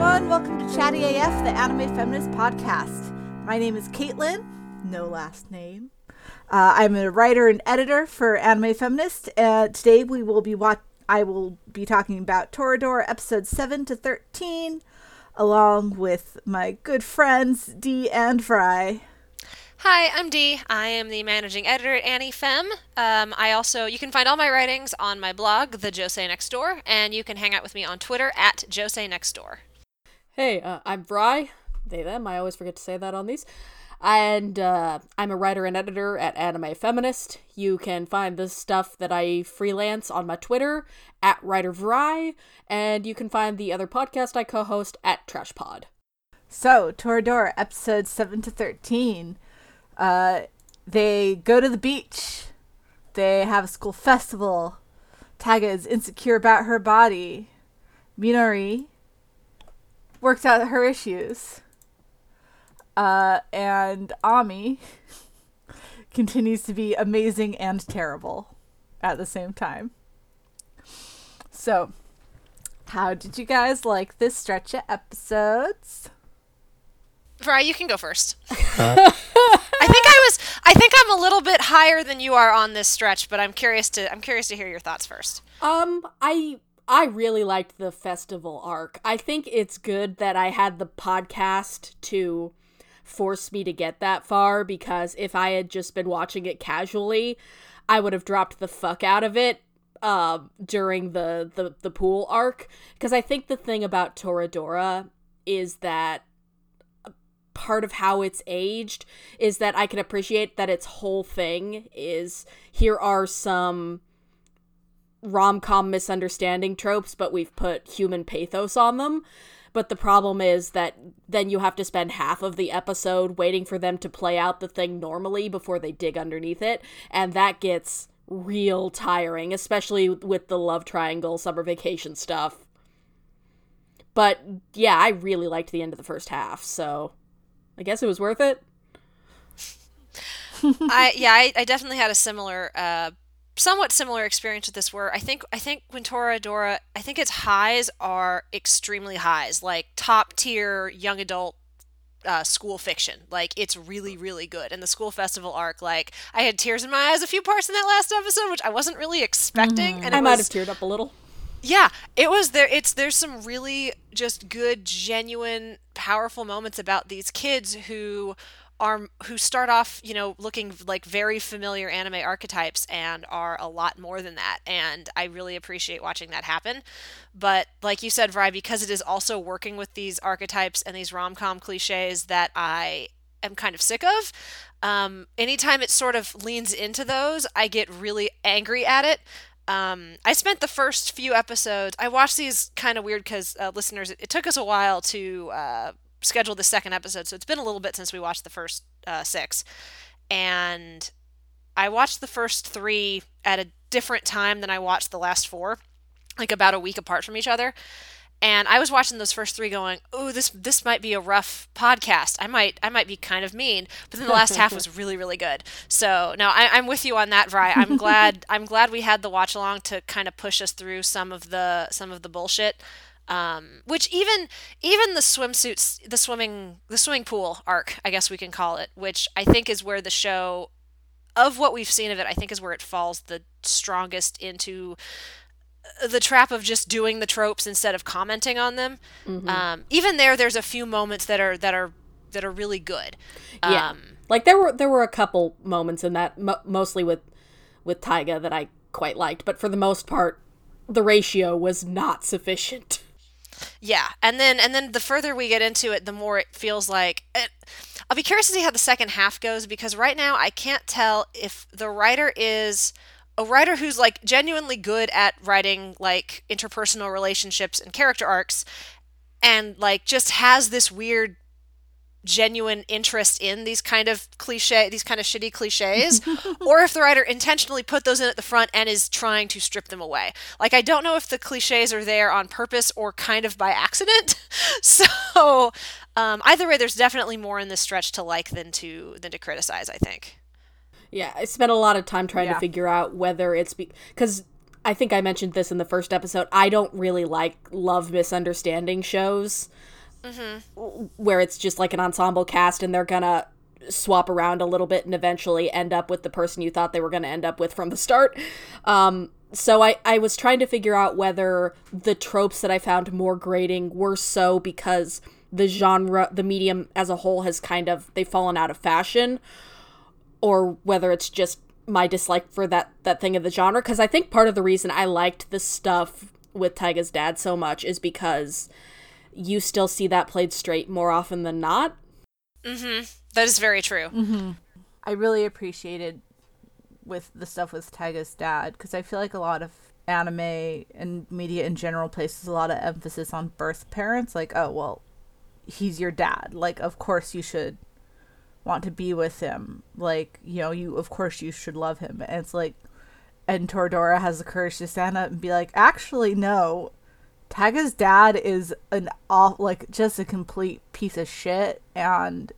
everyone. Welcome to Chatty AF, the Anime Feminist Podcast. My name is Caitlin, no last name. Uh, I'm a writer and editor for Anime Feminist. Uh, today we will be wat- I will be talking about Toradora episodes 7 to 13, along with my good friends Dee and Vrai. Hi, I'm Dee. I am the managing editor at AniFem. Um, I also you can find all my writings on my blog, The Josei Next Door, and you can hang out with me on Twitter at Josei Next Door. Hey, uh, I'm Vrai. They them. I always forget to say that on these. And uh, I'm a writer and editor at Anime Feminist. You can find the stuff that I freelance on my Twitter at Writer WriterVrai, and you can find the other podcast I co-host at Trash Pod. So, Toradora episode 7 to 13. Uh, they go to the beach. They have a school festival. Taiga is insecure about her body. Minori works out her issues. Uh, and Ami continues to be amazing and terrible at the same time. So, how did you guys like this stretch of episodes? Vrai, you can go first. I think I was. I think I'm a little bit higher than you are on this stretch, but I'm curious to. I'm curious to hear your thoughts first. Um, I I really liked the festival arc. I think it's good that I had the podcast to force me to get that far because if I had just been watching it casually, I would have dropped the fuck out of it uh, during the, the the pool arc because I think the thing about Toradora is that part of how it's aged is that I can appreciate that its whole thing is here are some rom-com misunderstanding tropes but we've put human pathos on them. But the problem is that then you have to spend half of the episode waiting for them to play out the thing normally before they dig underneath it. And that gets real tiring especially with the love triangle summer vacation stuff. But yeah i really liked the end of the first half so i guess it was worth it. I yeah, I, I definitely had a similar, uh, somewhat similar experience with this. Where I think I think when Toradora, I think its highs are extremely highs, like top tier young adult uh, school fiction. Like it's really really good. And the school festival arc, like I had tears in my eyes a few parts in that last episode, which I wasn't really expecting. And i might was- have teared up a little yeah, it was there. It's there's some really just good, genuine, powerful moments about these kids who are who start off, you know, looking like very familiar anime archetypes and are a lot more than that. And I really appreciate watching that happen. But like you said, Vrai, because it is also working with these archetypes and these rom com cliches that I am kind of sick of. Um, anytime it sort of leans into those, I get really angry at it. Um, I spent the first few episodes. I watched these kind of weird because uh, listeners, it, it took us a while to uh, schedule the second episode, so it's been a little bit since we watched the first uh, six, and I watched the first three at a different time than I watched the last four, like about a week apart from each other. And I was watching those first three, going, "Oh, this this might be a rough podcast. I might I might be kind of mean." But then the last half was really really good. So no, I, I'm with you on that, Vrai. I'm glad I'm glad we had the watch along to kind of push us through some of the some of the bullshit. Um, which even even the swimsuits, the swimming the swimming pool arc, I guess we can call it, which I think is where the show, of what we've seen of it, I think is where it falls the strongest into the trap of just doing the tropes instead of commenting on them. Um, even there, there's a few moments that are that are that are really good. Yeah, Um, like there were there were a couple moments in that, mo- mostly with with Taiga that I quite liked, but for the most part, the ratio was not sufficient. Yeah, and then and then the further we get into it, the more it feels like. It, I'll be curious to see how the second half goes because right now I can't tell if the writer is a writer who's like genuinely good at writing like interpersonal relationships and character arcs, and like just has this weird genuine interest in these kind of cliche these kind of shitty cliches or if the writer intentionally put those in at the front and is trying to strip them away like i don't know if the cliches are there on purpose or kind of by accident so um, either way there's definitely more in this stretch to like than to than to criticize i think Yeah, I spent a lot of time trying Yeah. to figure out whether it's because I think I mentioned this in the first episode. I don't really like love misunderstanding shows mm-hmm. where it's just like an ensemble cast and they're gonna swap around a little bit and eventually end up with the person you thought they were gonna end up with from the start. Um, so I, I was trying to figure out whether the tropes that I found more grating were so because the genre, the medium as a whole has kind of they've fallen out of fashion, or whether it's just my dislike for that that thing of the genre because I think part of the reason I liked the stuff with Taiga's dad so much is because you still see that played straight more often than not. Mhm. That is very true. Mm-hmm. I really appreciated with the stuff with Taiga's dad because I feel like a lot of anime and media in general places a lot of emphasis on birth parents like oh well he's your dad like of course you should want to be with him. Like, you know, you of course you should love him. And it's like and Toradora has the courage to stand up and be like, actually no. Taiga's dad is an off like just a complete piece of shit and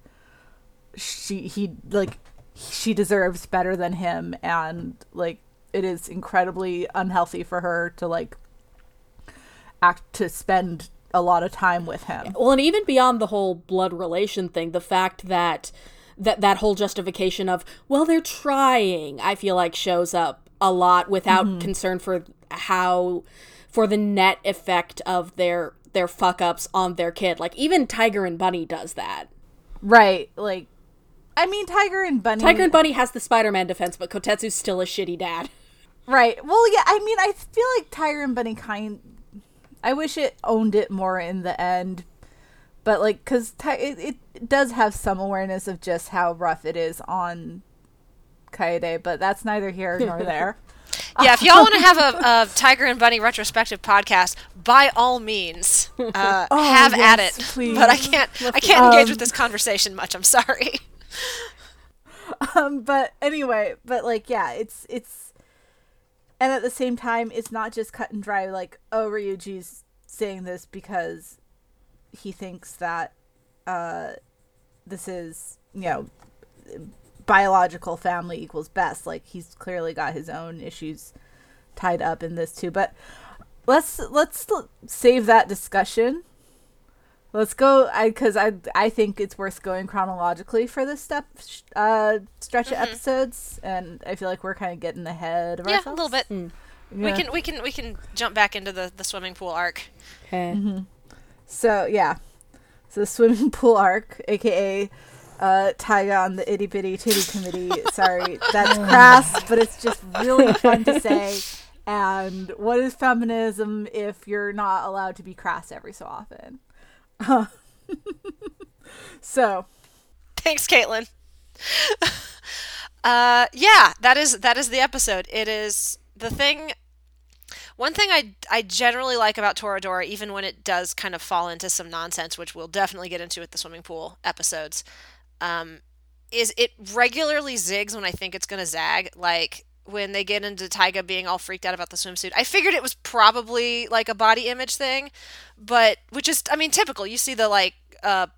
she he like she deserves better than him and like it is incredibly unhealthy for her to like act to spend a lot of time with him. Well, and even beyond the whole blood relation thing, the fact that that that whole justification of well they're trying i feel like shows up a lot without mm-hmm. concern for how for the net effect of their their fuck ups on their kid. Like even tiger and bunny does that. Right like i mean tiger and bunny tiger and bunny has the spider-man defense but kotetsu's still a shitty dad. Right well yeah i mean i feel like tiger and bunny kind i wish it owned it more in the end but like because it, it does have some awareness of just how rough it is on Kaede, but that's neither here nor there. Yeah, if y'all want to have a, a, Tiger and Bunny retrospective podcast, by all means, uh, oh, have yes, at it. Please. But I can't, I can't um, engage with this conversation much. I'm sorry. Um, but anyway, but like, yeah, it's it's, and at the same time, it's not just cut and dry. Like, oh, Ryuji's saying this because he thinks that uh, this is you know biological family equals best. Like he's clearly got his own issues tied up in this too. But let's let's save that discussion. Let's go, I because I I think it's worth going chronologically for this step uh, stretch mm-hmm. of episodes, and I feel like we're kind of getting ahead of yeah, ourselves. Yeah, a little bit. Mm. Yeah. We can we can we can jump back into the the swimming pool arc. Okay. Mm-hmm. So yeah, so the swimming pool arc, aka uh, on the itty bitty titty committee. Sorry, that's crass, but it's just really fun to say. And what is feminism if you're not allowed to be crass every so often? so, thanks, Caitlin. uh, yeah, that is that is the episode. It is the thing one thing I, I generally like about Toradora, even when it does kind of fall into some nonsense, which we'll definitely get into with the swimming pool episodes, um, is it regularly zigs when I think it's going to zag. Like when they get into Taiga being all freaked out about the swimsuit. I figured it was probably like a body image thing, but which is, I mean, typical. You see the like uh,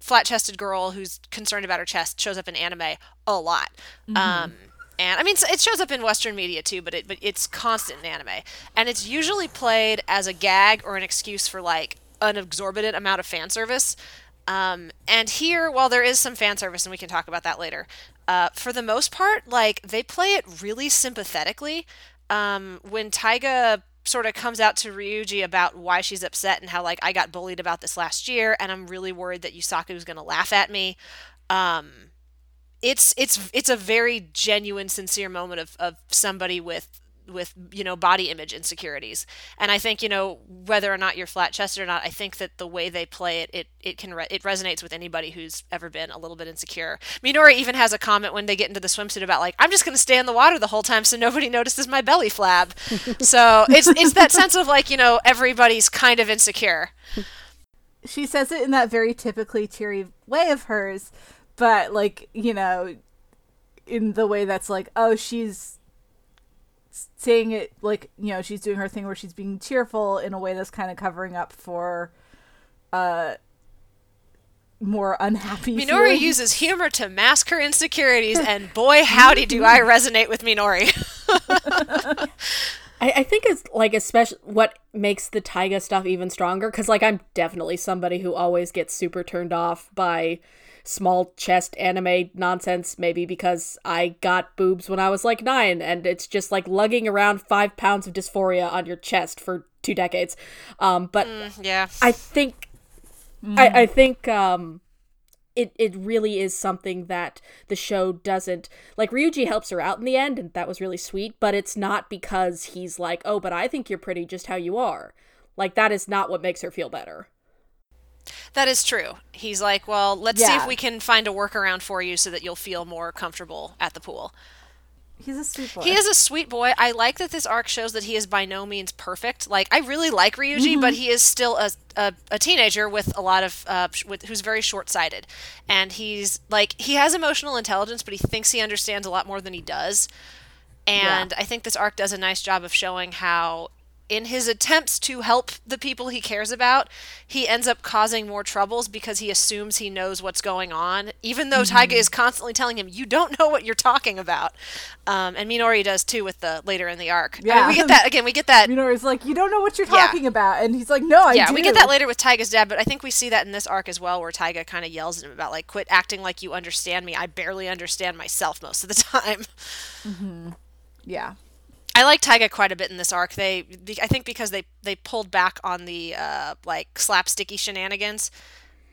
flat chested girl who's concerned about her chest shows up in anime a lot. Mm-hmm. Um, and I mean it shows up in Western media too, but it but it's constant in anime, and it's usually played as a gag or an excuse for like an exorbitant amount of fan service. Um, and here, while there is some fan service, and we can talk about that later, uh, for the most part, like they play it really sympathetically. Um, when Taiga sort of comes out to Ryuji about why she's upset and how like I got bullied about this last year, and I'm really worried that Yusaku is going to laugh at me. Um, it's it's it's a very genuine sincere moment of, of somebody with with you know body image insecurities. And i think you know whether or not you're flat chested or not i think that the way they play it it it can re- it resonates with anybody who's ever been a little bit insecure. Minori even has a comment when they get into the swimsuit about like i'm just going to stay in the water the whole time so nobody notices my belly flab. So it's it's that sense of like you know everybody's kind of insecure. She says it in that very typically teary way of hers but like you know in the way that's like oh she's saying it like you know she's doing her thing where she's being cheerful in a way that's kind of covering up for uh more unhappy minori feelings. uses humor to mask her insecurities and boy howdy do i resonate with minori I, I think it's like especially what makes the Taiga stuff even stronger because like I'm definitely somebody who always gets super turned off by small chest anime nonsense. Maybe because I got boobs when I was like nine, and it's just like lugging around five pounds of dysphoria on your chest for two decades. Um, but Mm, yeah. I think I, I think um it it really is something that the show doesn't like Ryuji helps her out in the end and that was really sweet, but it's not because he's like, "Oh, but I think you're pretty just how you are." Like that is not what makes her feel better. That is true. He's like, well, let's see if we can find a workaround for you so that you'll feel more comfortable at the pool. He's a sweet boy. He is a sweet boy. I like that this arc shows that he is by no means perfect. Like I really like Ryuji, but he is still a, a, a teenager with a lot of uh, with who's very short sighted, and he's like he has emotional intelligence, but he thinks he understands a lot more than he does. And I think this arc does a nice job of showing how, in his attempts to help the people he cares about, he ends up causing more troubles because he assumes he knows what's going on, even though Taiga is constantly telling him, "You don't know what you're talking about." Um, and Minori does too with the later in the arc. I mean, Yeah. we get that again. We get that. It's like you don't know what you're Yeah. talking about, and he's like, "No, I do. yeah, do." we get that later with Taiga's dad, but I think we see that in this arc as well, where Taiga kind of yells at him about like, "Quit acting like you understand me. I barely understand myself most of the time." Mhm. Yeah, I like Taiga quite a bit in this arc. They, I think, because they they pulled back on the uh, like slapsticky shenanigans.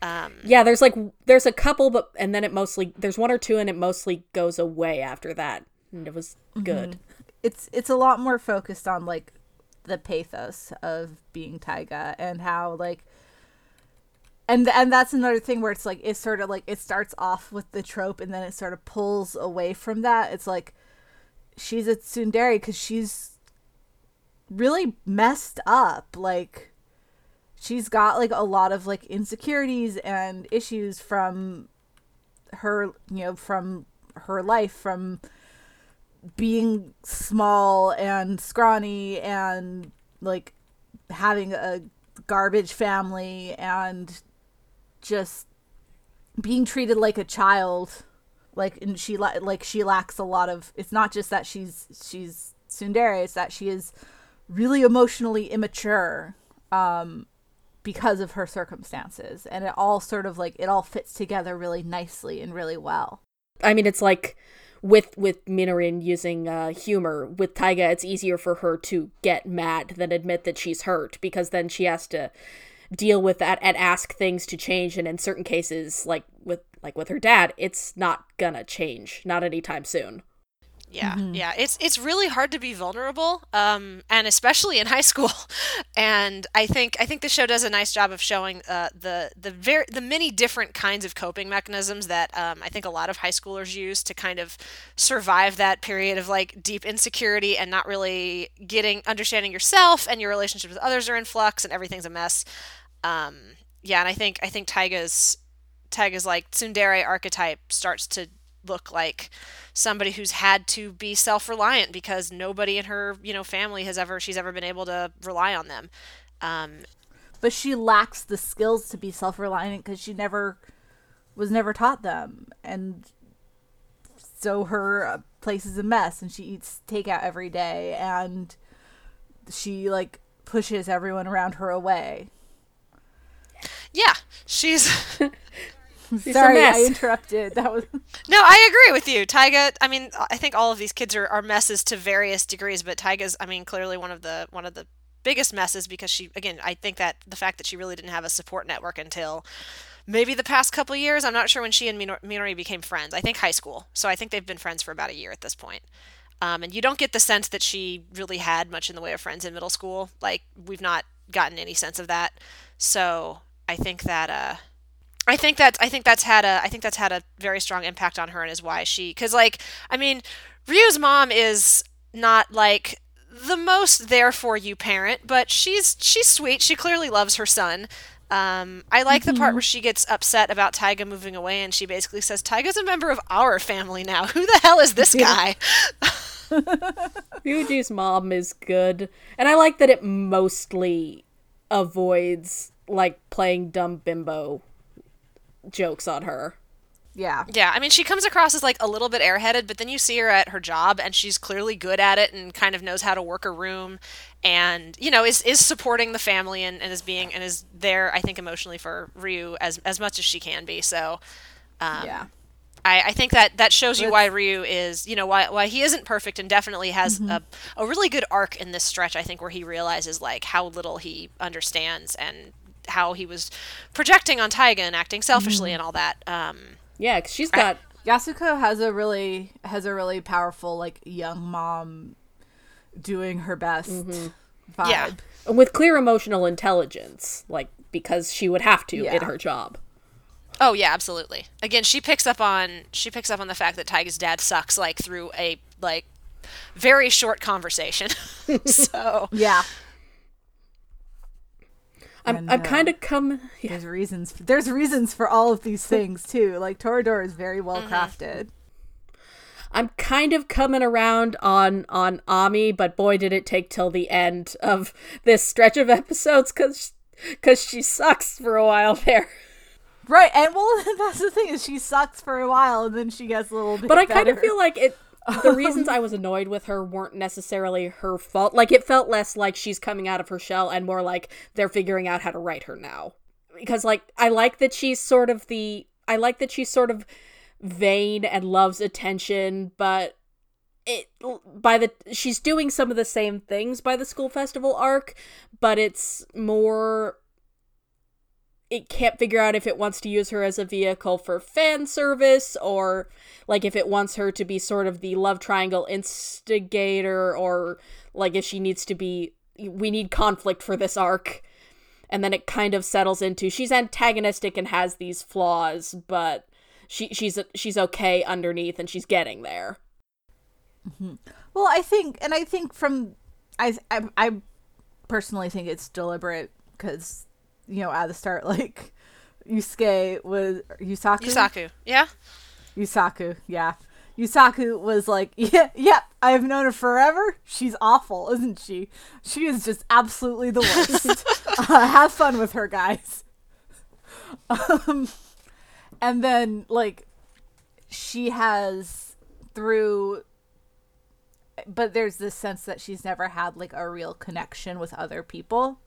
Um, Yeah, there's like there's a couple but and then it mostly there's one or two and it mostly goes away after that. And it was good. it's it's a lot more focused on like the pathos of being Taiga and how like and and that's another thing where it's like it's sort of like it starts off with the trope and then it sort of pulls away from that. It's like she's a tsundere because she's really messed up. Like she's got like a lot of like insecurities and issues from her, you know, from her life from being small and scrawny and like having a garbage family and just being treated like a child like and she la- like she lacks a lot of it's not just that she's she's tsundere it's that she is really emotionally immature um because of her circumstances. And it all sort of like it all fits together really nicely and really well. I mean, it's like with with Minorin using uh, humor with Taiga, it's easier for her to get mad than admit that she's hurt because then she has to deal with that and ask things to change. And in certain cases, like with like with her dad, it's not gonna change, not anytime soon. Yeah, yeah. It's it's really hard to be vulnerable, um, and especially in high school. And I think I think the show does a nice job of showing uh, the the very the many different kinds of coping mechanisms that um, I think a lot of high schoolers use to kind of survive that period of like deep insecurity and not really getting understanding yourself and your relationships with others are in flux and everything's a mess. Um, yeah, and I think I think Taiga's Taiga's like tsundere archetype starts to look like somebody who's had to be self-reliant because nobody in her you know family has ever she's ever been able to rely on them. Um, but she lacks the skills to be self-reliant because she never was never taught them. And so her uh, place is a mess and she eats takeout every day and she like pushes everyone around her away yeah she's sorry i interrupted. That was no i agree with you. Taiga, i mean i think all of these kids are, are messes to various degrees but Taiga's i mean clearly one of the one of the biggest messes because she again i think that the fact that she really didn't have a support network until maybe the past couple of years i'm not sure when she and Minor- minori became friends. I think high school. So i think they've been friends for about a year at this point. Um, and you don't get the sense that she really had much in the way of friends in middle school. Like we've not gotten any sense of that. So I think that uh, I think that I think that's had a I think that's had a very strong impact on her and is why she because like I mean Ryu's mom is not like the most there for you parent, but she's she's sweet. She clearly loves her son. Um, I like the part where she gets upset about Taiga moving away, and she basically says, "Taiga's a member of our family now. Who the hell is this guy?" Ryuji's mom is good, and I like that it mostly avoids like playing dumb bimbo jokes on her. Yeah. Yeah, I mean, she comes across as like a little bit airheaded, but then you see her at her job, and she's clearly good at it and kind of knows how to work a room, and you know is is supporting the family and, and is being and is there, I think, emotionally for Ryu as as much as she can be. So, um, yeah. I, I think that that shows you why Ryu is, you know, why why he isn't perfect and definitely has a a really good arc in this stretch. I think where he realizes like how little he understands and how he was projecting on Taiga and acting selfishly and all that. Um, Yeah, 'cause she's got Yasuko has a really has a really powerful like young mom doing her best vibe. Yeah. with clear emotional intelligence, like because she would have to Yeah. in her job. Oh yeah, absolutely. Again, she picks up on she picks up on the fact that Taiga's dad sucks like through a like very short conversation. so Yeah. I'm And, I'm uh, kind of come yeah. There's reasons there's reasons for all of these things too. Like Toradora is very well crafted. I'm kind of coming around on on Ami, but boy did it take till the end of this stretch of episodes cuz cuz she sucks for a while there. Right, and well that's the thing is she sucks for a while and then she gets a little bit But I kind of feel like it the reasons I was annoyed with her weren't necessarily her fault. Like it felt less like she's coming out of her shell and more like they're figuring out how to write her now. Because like I like that she's sort of the I like that she's sort of vain and loves attention, but it by the she's doing some of the same things by the school festival arc, but it's more it can't figure out if it wants to use her as a vehicle for fan service or like if it wants her to be sort of the love triangle instigator or like if she needs to be we need conflict for this arc. And then it kind of settles into she's antagonistic and has these flaws but she she's she's okay underneath and she's getting there. Mm-hmm. Well, I think, and I think from, I, I, I personally think it's deliberate because, you know, at the start, like, Yusuke was Yusaku. Yusaku, yeah, Yusaku, yeah. Yusaku was like, yeah, yep, I've known her forever. She's awful, isn't she? She is just absolutely the worst. uh, have fun with her, guys. Um, and then like, she has through, but there's this sense that she's never had like a real connection with other people,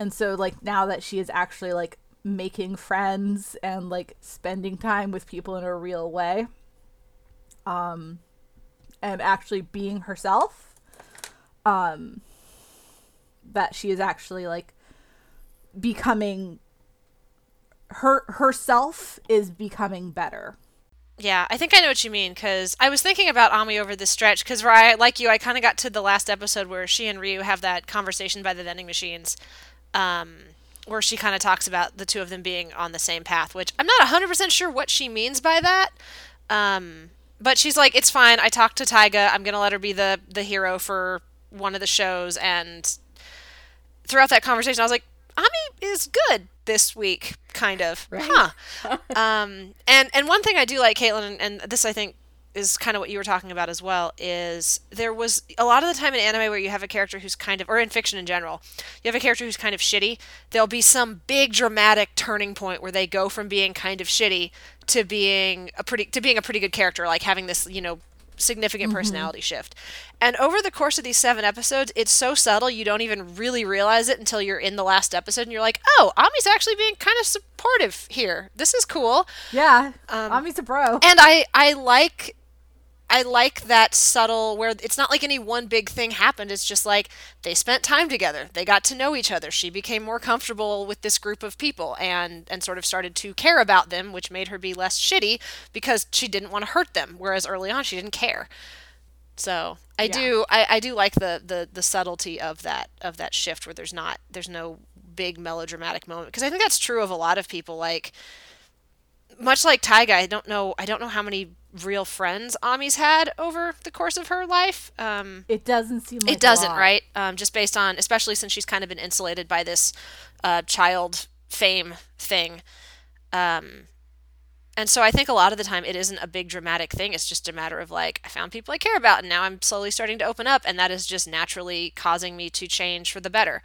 and so like now that she is actually like making friends and like spending time with people in a real way um and actually being herself um that she is actually like becoming her herself is becoming better yeah. I think I know what you mean because I was thinking about Ami over this stretch because like you, I kind of got to the last episode where she and Ryu have that conversation by the vending machines. Um, where she kind of talks about the two of them being on the same path, which I'm not 100% sure what she means by that. Um, but she's like, it's fine. I talked to Taiga. I'm going to let her be the, the hero for one of the shows. And throughout that conversation, I was like, Ami is good this week, kind of. Right. Huh. um, and, and one thing I do like, Caitlin, and, and this I think is kind of what you were talking about as well is there was a lot of the time in anime where you have a character who's kind of or in fiction in general you have a character who's kind of shitty there'll be some big dramatic turning point where they go from being kind of shitty to being a pretty to being a pretty good character like having this you know significant personality shift. And over the course of these seven episodes it's so subtle you don't even really realize it until you're in the last episode and you're like oh ami's actually being kind of supportive here. This is cool. Yeah. Um, Ami's a bro. and I I like I like that subtle where it's not like any one big thing happened. It's just like they spent time together. They got to know each other. She became more comfortable with this group of people and and sort of started to care about them, which made her be less shitty because she didn't want to hurt them. Whereas early on she didn't care. So I Yeah. do I, I do like the, the the subtlety of that of that shift where there's not there's no big melodramatic moment because I think that's true of a lot of people like much like Taiga, I don't know. I don't know how many real friends Ami's had over the course of her life. Um, it doesn't seem like it doesn't, right? Um, just based on, especially since she's kind of been insulated by this uh, child fame thing. Um, and so I think a lot of the time it isn't a big dramatic thing. It's just a matter of like, I found people I care about, and now I'm slowly starting to open up, and that is just naturally causing me to change for the better.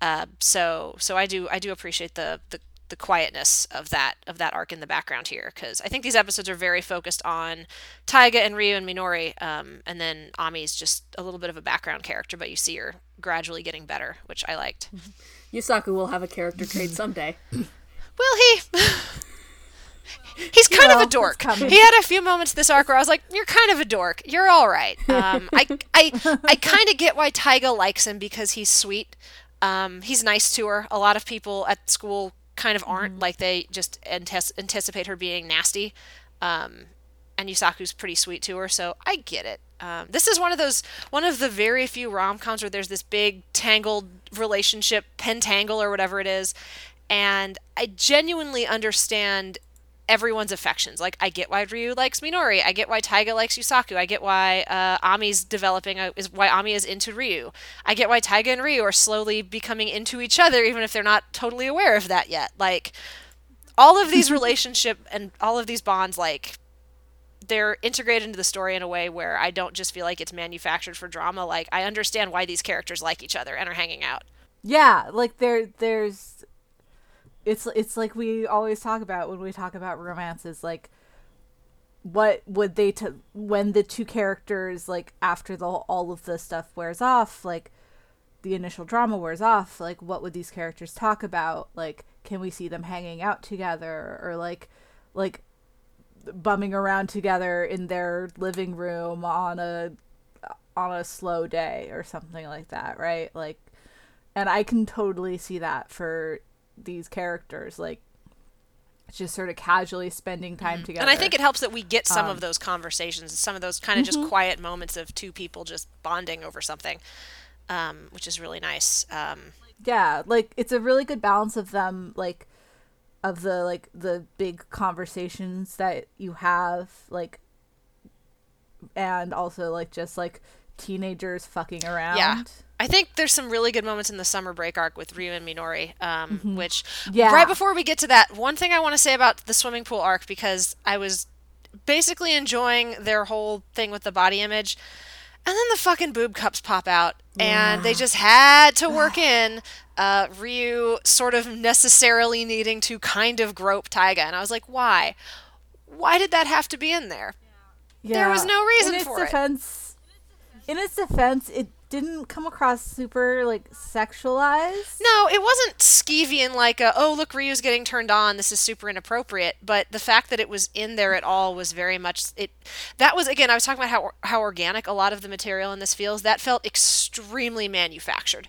Uh, so, so I do, I do appreciate the the, the quietness of that of that arc in the background here because I think these episodes are very focused on Taiga and Ryu and Minori, um, and then Ami's just a little bit of a background character, but you see her gradually getting better, which I liked. Yusaku will have a character trait someday. Will he? He's kind will. of a dork. He had a few moments this arc where I was like, "You're kind of a dork. You're all right." Um, I, I, I kind of get why Taiga likes him because he's sweet. Um, he's nice to her. A lot of people at school kind of aren't like they just antes- anticipate her being nasty. Um, and Yusaku's pretty sweet to her, so I get it. Um, this is one of those one of the very few rom coms where there's this big tangled relationship, pentangle or whatever it is, and I genuinely understand everyone's affections. Like I get why Ryu likes Minori, I get why Taiga likes Yusaku, I get why uh, Ami's developing a, is why Ami is into Ryu. I get why Taiga and Ryu are slowly becoming into each other, even if they're not totally aware of that yet. Like all of these relationship and all of these bonds, like they're integrated into the story in a way where I don't just feel like it's manufactured for drama. Like I understand why these characters like each other and are hanging out. Yeah, like there there's it's it's like we always talk about when we talk about romances like what would they to when the two characters like after the all of the stuff wears off like the initial drama wears off like what would these characters talk about? Like can we see them hanging out together? Or like like bumming around together in their living room on a on a slow day or something like that right? Like and I can totally see that for these characters, like just sort of casually spending time together. Mm-hmm. And I think it helps that we get some Um, of those conversations, some of those kind of just quiet moments of two people just bonding over something, um, which is really nice. Um, yeah, like it's a really good balance of them, like of the like the big conversations that you have, like, and also like just like teenagers fucking around. Yeah. I think there's some really good moments in the summer break arc with Ryu and Minori, um, which Yeah. right before we get to that, one thing I want to say about the swimming pool arc because I was basically enjoying their whole thing with the body image, and then the fucking boob cups pop out, and they just had to work in uh, Ryu sort of necessarily needing to kind of grope Taiga, and I was like, why? Why did that have to be in there? There was no reason in its for it. Defense, In its defense, it didn't come across super like sexualized. No, it wasn't skeevy and like a, oh look Ryu's getting turned on. This is super inappropriate. But the fact that it was in there at all was very much it. That was again I was talking about how how organic a lot of the material in this feels. That felt extremely manufactured.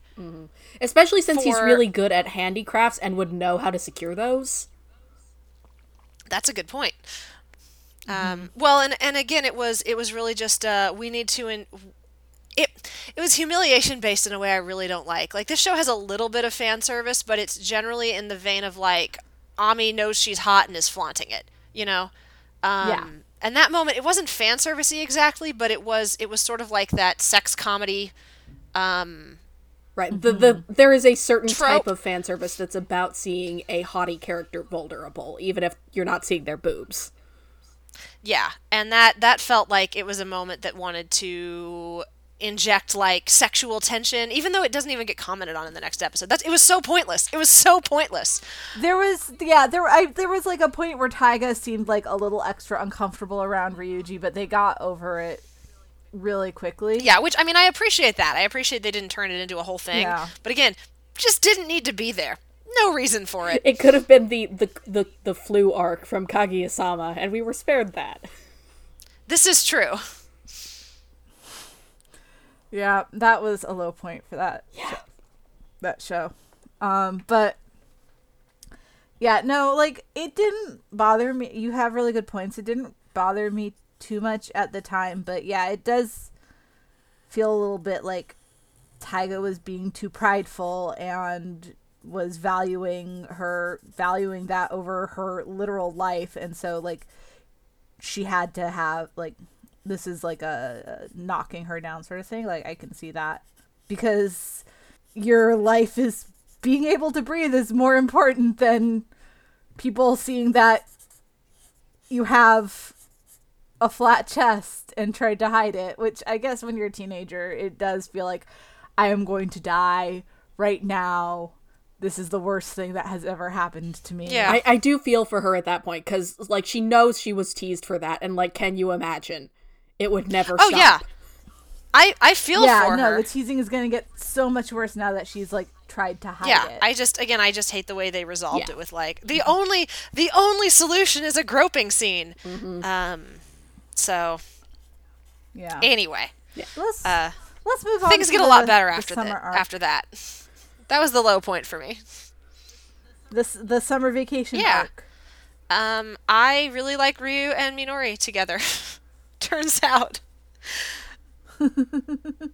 Especially since he's really good at handicrafts and would know how to secure those. That's a good point. Um, well, and and again, it was it was really just uh, we need to in, it it was humiliation based in a way I really don't like. Like this show has a little bit of fan service, but it's generally in the vein of like Ami knows she's hot and is flaunting it, you know. Um, Yeah. And that moment, it wasn't fan servicey exactly, but it was it was sort of like that sex comedy. Um, Right. The the there is a certain Trope. type of fan service that's about seeing a haughty character vulnerable, even if you're not seeing their boobs. Yeah, and that that felt like it was a moment that wanted to inject like sexual tension, even though it doesn't even get commented on in the next episode. That's it was so pointless. It was so pointless. There was yeah, there I there was like a point where Taiga seemed like a little extra uncomfortable around Ryuji, but they got over it really quickly. Yeah, which I mean, I appreciate that. I appreciate they didn't turn it into a whole thing. Yeah. But again, just didn't need to be there. No reason for it. It could have been the the the, the flu arc from Kaguya-sama, and we were spared that. This is true. Yeah, that was a low point for that Yeah. that show. Um, but yeah, no, like it didn't bother me. You have really good points. It didn't bother me too much at the time, but yeah, it does feel a little bit like Taiga was being too prideful and was valuing her valuing that over her literal life and so like she had to have like this is like a, a knocking her down sort of thing like i can see that because your life is being able to breathe is more important than people seeing that you have a flat chest and tried to hide it which i guess when you're a teenager it does feel like i am going to die right now this is the worst thing that has ever happened to me. Yeah. I, I do feel for her at that point because like she knows she was teased for that, and like, can you imagine? It would never. Oh stop. yeah. I I feel yeah, for no, her. the teasing is gonna get so much worse now that she's like tried to hide yeah, it. I just again I just hate the way they resolved Yeah. it with like the only the only solution is a groping scene. Mm-hmm. Um so yeah. anyway, yeah. let's uh let's move on. things get a the- lot better after that after that. That was the low point for me. this the summer vacation Yeah. arc. Um I really like Ryu and Minori together. Turns out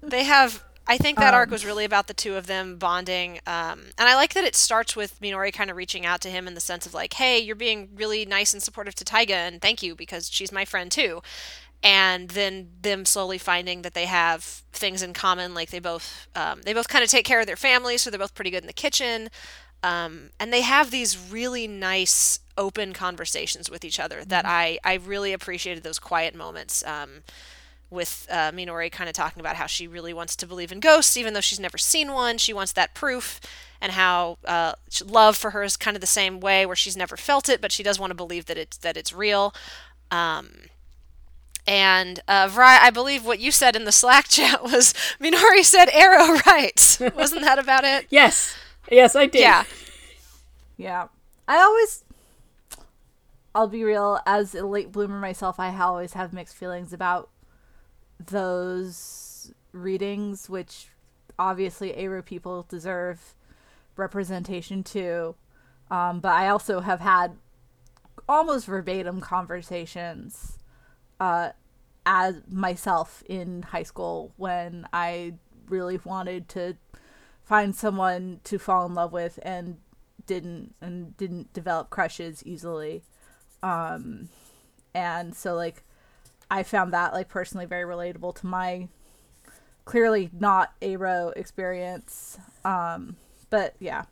they have I think that arc Um. was really about the two of them bonding. Um, and I like that it starts with Minori kind of reaching out to him in the sense of like, hey, you're being really nice and supportive to Taiga, and thank you because she's my friend too. And then them slowly finding that they have things in common, like they both um, they both kind of take care of their families, so they're both pretty good in the kitchen. Um, and they have these really nice open conversations with each other that I, I really appreciated those quiet moments. Um, with uh, Minori kind of talking about how she really wants to believe in ghosts, even though she's never seen one. She wants that proof, and how uh, love for her is kind of the same way, where she's never felt it, but she does want to believe that it's that it's real. Um, and uh, Vrai, I believe what you said in the Slack chat was Minori said aro right. Wasn't that about it? Yes. Yes, I did. Yeah. Yeah. I always I'll be real, as a late bloomer myself, I always have mixed feelings about those readings, which obviously Aro people deserve representation too. Um, but I also have had almost verbatim conversations uh, as myself in high school when I really wanted to find someone to fall in love with and didn't and didn't develop crushes easily um and so like i found that like personally very relatable to my clearly not aro experience um but yeah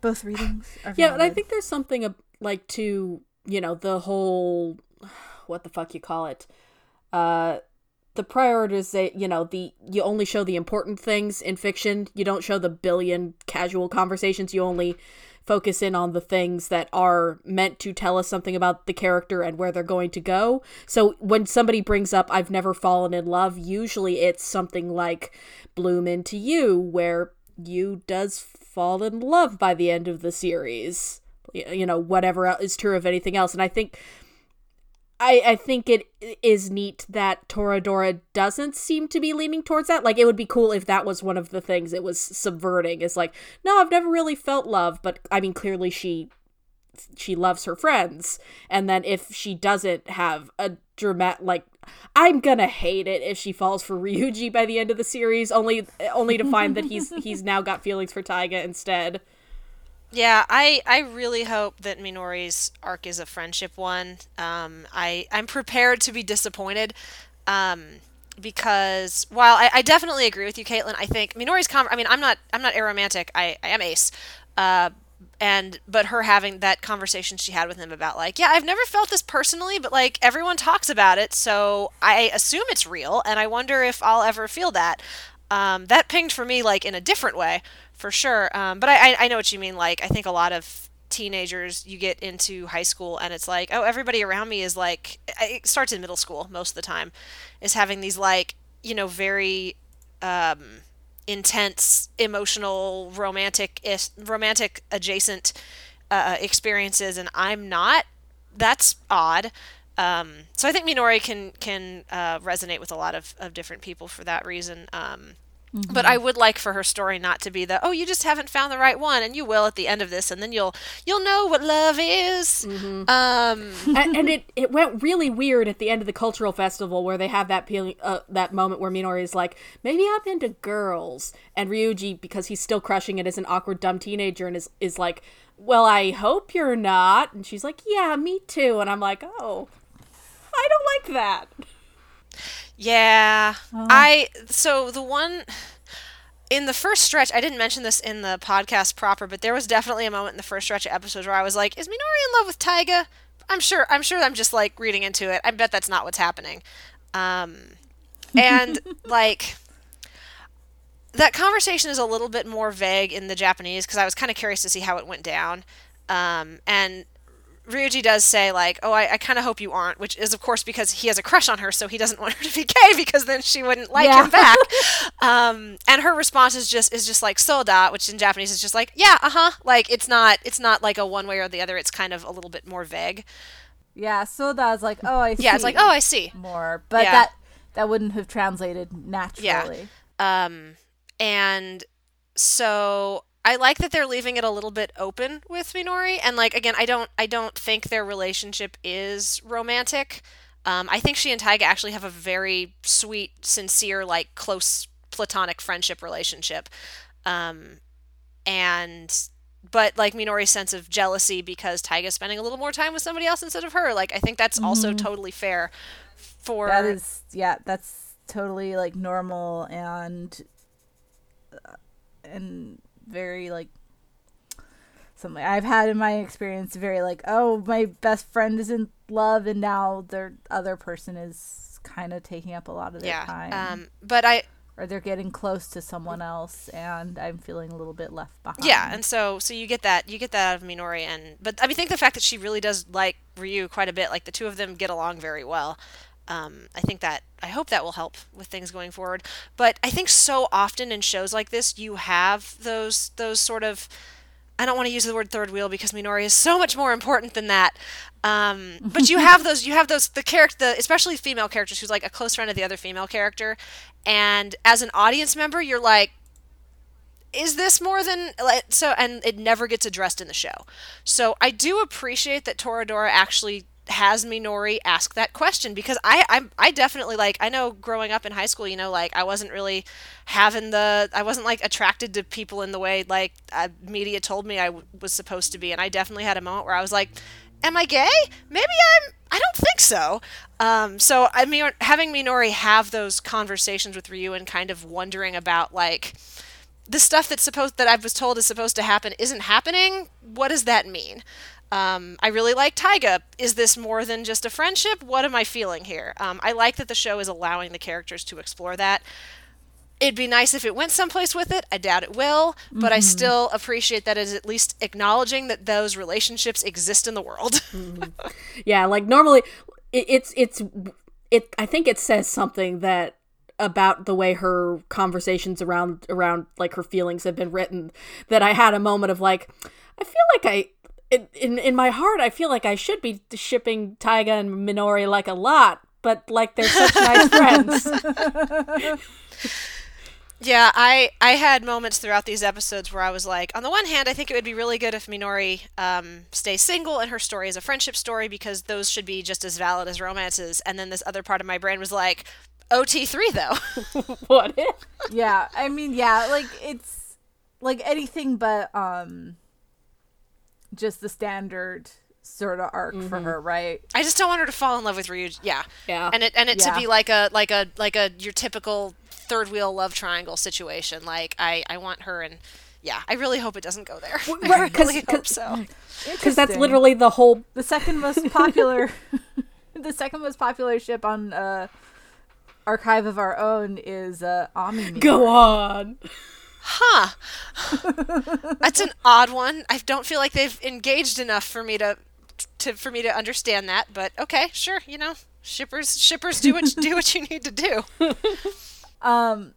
both readings are Yeah, and I think there's something like to you know the whole what the fuck you call it, uh, the prioritization. You know, the you only show the important things in fiction. You don't show the billion casual conversations. You only focus in on the things that are meant to tell us something about the character and where they're going to go. So when somebody brings up I've never fallen in love, usually it's something like Bloom into You where you does fall in love by the end of the series. You know, whatever is true of anything else. And I think I, I think it is neat that Toradora doesn't seem to be leaning towards that. Like, it would be cool if that was one of the things it was subverting. Is like, no, I've never really felt love, but I mean, clearly she she loves her friends. And then if she doesn't have a dramatic, like, I'm gonna hate it if she falls for Ryuji by the end of the series, only only to find that he's he's now got feelings for Taiga instead. Yeah, I, I really hope that Minori's arc is a friendship one. Um, I I'm prepared to be disappointed, um, because while I, I definitely agree with you, Caitlin, I think Minori's com- I mean, I'm not I'm not aromantic. I I am ace, uh, and but her having that conversation she had with him about like, yeah, I've never felt this personally, but like everyone talks about it, so I assume it's real, and I wonder if I'll ever feel that. Um, that pinged for me like in a different way, for sure. Um, but I, I know what you mean. Like I think a lot of teenagers you get into high school and it's like oh everybody around me is like it starts in middle school most of the time is having these like you know very um intense emotional romantic romantic adjacent uh, experiences and i'm not that's odd um, so i think minori can can uh, resonate with a lot of, of different people for that reason um, but I would like for her story not to be the oh you just haven't found the right one and you will at the end of this and then you'll you'll know what love is. Um, and, and it, it went really weird at the end of the cultural festival where they have that feeling, uh, that moment where Minori is like, maybe I'm into girls, and Ryuji because he's still crushing it as an awkward dumb teenager and is is like, well I hope you're not, and she's like, yeah me too, and I'm like, oh, I don't like that. yeah, I so the one in the first stretch I didn't mention this in the podcast proper, but there was definitely a moment in the first stretch of episodes where I was like, is Minori in love with Taiga? I'm sure I'm sure I'm just like reading into it. I bet that's not what's happening. Um, and like that conversation is a little bit more vague in the Japanese because I was kind of curious to see how it went down. Um, and Ryuji does say like, "Oh, I, I kind of hope you aren't," which is of course because he has a crush on her, so he doesn't want her to be gay because then she wouldn't like Yeah. him back. um, and her response is just is just like "soda," which in Japanese is just like, "Yeah, uh huh." Like it's not it's not like a one way or the other. It's kind of a little bit more vague. Yeah, so that's like, oh, I see. Yeah, it's like, "Oh, I see." more, but Yeah. that that wouldn't have translated naturally. Um, and so I like that they're leaving it a little bit open with Minori. And like again, I don't I don't think their relationship is romantic. Um, I think she and Taiga actually have a very sweet, sincere, like close platonic friendship relationship. Um, and but like Minori's sense of jealousy because Taiga's spending a little more time with somebody else instead of her. Like I think that's also totally fair for That is, yeah, that's totally like normal and uh, and very like something I've had in my experience. Very like, oh, my best friend is in love, and now their other person is kind of taking up a lot of their yeah. time, Um, but I or they're getting close to someone else, and I'm feeling a little bit left behind. Yeah, and so so you get that you get that out of Minori, and but I mean, think the fact that she really does like Ryu quite a bit, like the two of them get along very well. Um, I think that I hope that will help with things going forward. But I think so often in shows like this, you have those those sort of I don't want to use the word third wheel because Minori is so much more important than that. Um, but you have those, you have those, the character, especially female characters who's like a close friend of the other female character. And as an audience member, you're like, is this more than so? And it never gets addressed in the show. So I do appreciate that Toradora actually has Minori ask that question because I, I I definitely like I know growing up in high school you know like I wasn't really having the I wasn't like attracted to people in the way like uh, media told me I w- was supposed to be and I definitely had a moment where I was like am I gay maybe I'm I don't think so um so I mean having Minori have those conversations with Ryu and kind of wondering about like the stuff that's supposed that I was told is supposed to happen isn't happening. What does that mean? Um, I really like Taiga. Is this more than just a friendship? What am I feeling here? Um, I like that the show is allowing the characters to explore that. It'd be nice if it went someplace with it. I doubt it will, but I still appreciate that it is at least acknowledging that those relationships exist in the world. Yeah, like normally it, it's it's it I think it says something that about the way her conversations around around like her feelings have been written that I had a moment of like I feel like I in in, in my heart I feel like I should be shipping Taiga and Minori like a lot but like they're such nice friends. Yeah, I I had moments throughout these episodes where I was like, on the one hand, I think it would be really good if Minori um, stays single and her story is a friendship story because those should be just as valid as romances. And then this other part of my brain was like, OT three though. what? yeah i mean yeah like it's like anything but um just the standard sort of arc for her right I just don't want her to fall in love with Ryu. Yeah, Yeah. and it and it Yeah. to be like a like a like a your typical third wheel love triangle situation. Like I I want her and. Yeah, I really hope it doesn't go there. I right, 'cause- really 'cause- hope so. Cuz that's literally the whole the second most popular the second most popular ship on uh archive of our own is uh Ami go on. Huh. That's an odd one. I don't feel like they've engaged enough for me to to for me to understand that, but okay, sure, you know. Shippers shippers do what do what you need to do. Um,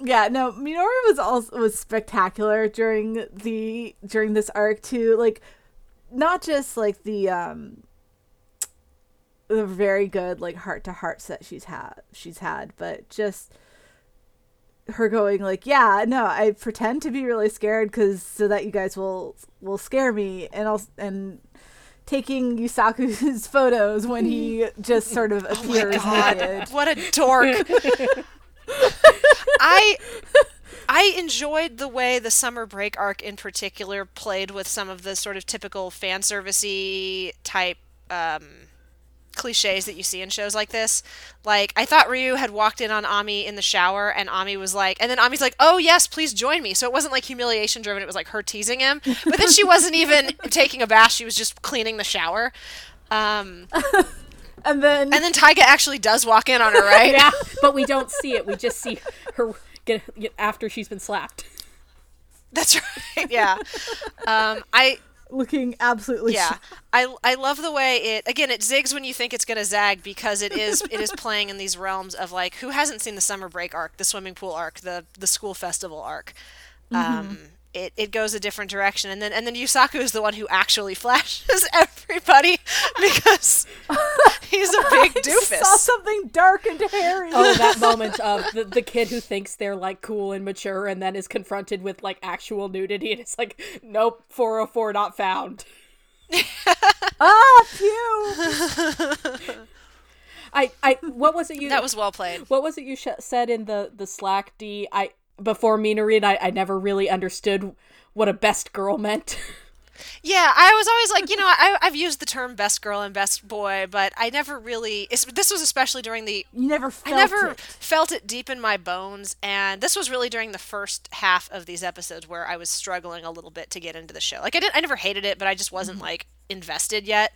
yeah, no, Minori was also was spectacular during the during this arc too. Like, not just like the um, the very good like heart to hearts that she's had she's had, but just her going like, yeah, no, I pretend to be really scared because so that you guys will will scare me, and I'll and taking Yusaku's photos when he just sort of appears oh naked. What a dork. I I enjoyed the way the summer break arc in particular played with some of the sort of typical fan servicey type um, cliches that you see in shows like this. Like I thought Ryu had walked in on Ami in the shower and Ami was like and then Ami's like, "Oh yes, please join me." So it wasn't like humiliation driven, it was like her teasing him. But then she wasn't even taking a bath, she was just cleaning the shower. Um, And then and then Taiga actually does walk in on her, right? Yeah, but we don't see it. We just see her get, get after she's been slapped. That's right. Yeah. um, I Looking absolutely yeah. I I love the way it again it zigs when you think it's gonna zag because it is it is playing in these realms of like who hasn't seen the summer break arc, the swimming pool arc, the the school festival arc. Um, it, it goes a different direction and then and then Yusaku is the one who actually flashes everybody because he's a big I doofus. saw something dark and hairy. Oh, that moment of the, the kid who thinks they're like cool and mature and then is confronted with like actual nudity and it's like, nope, 404 not found. ah, phew. I, I, what was it you, that was well played. what was it you sh- said in the, the Slack D? I, before Minori and I, I never really understood what a best girl meant. Yeah, I was always like, you know, I, I've used the term best girl and best boy, but I never really. This was especially during the You never I never it. felt it deep in my bones, and this was really during the first half of these episodes where I was struggling a little bit to get into the show. Like I did, I never hated it, but I just wasn't Mm-hmm. like invested yet.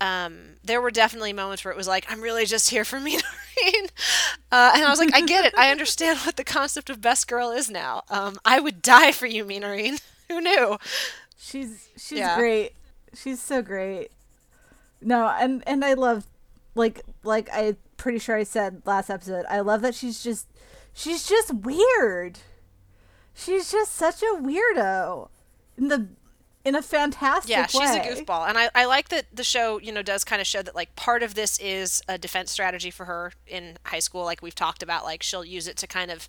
Um, there were definitely moments where it was like, I'm really just here for me, Minorin, uh, and I was like, I get it, I understand what the concept of best girl is now. Um, I would die for you, Minorin. Who knew? She's she's Yeah. great. She's so great. No, and and I love like like I pretty sure I said last episode. I love that she's just she's just weird. She's just such a weirdo in the in a fantastic way. Yeah, she's a goofball, and I, I like that the show you know does kind of show that like part of this is a defense strategy for her in high school. Like we've talked about, like she'll use it to kind of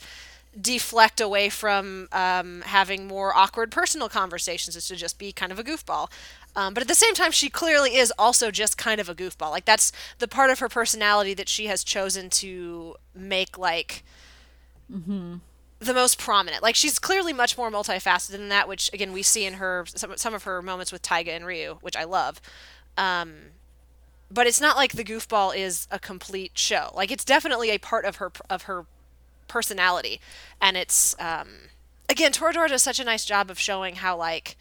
deflect away from um, having more awkward personal conversations, is to just be kind of a goofball. Um, but at the same time, she clearly is also just kind of a goofball. Like that's the part of her personality that she has chosen to make like the most prominent. Like she's clearly much more multifaceted than that, which again we see in her some, some of her moments with Taiga and Ryu, which I love. Um, but it's not like the goofball is a complete show. Like it's definitely a part of her of her personality, and it's um, again Toradora does such a nice job of showing how like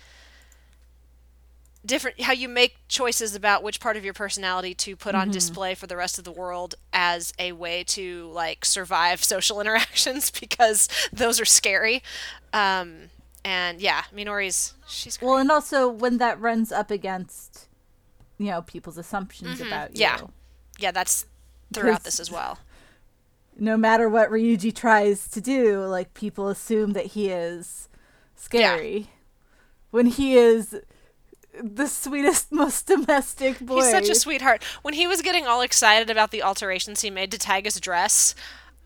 different how you make choices about which part of your personality to put on display for the rest of the world as a way to like survive social interactions because those are scary um and yeah minori's she's great. Well, and also when that runs up against you know people's assumptions about you. Mm-hmm. Yeah. yeah that's throughout this as well No matter what Ryuji tries to do, like people assume that he is scary. When he is the sweetest, most domestic boy. he's such a sweetheart when he was getting all excited about the alterations he made to taiga's dress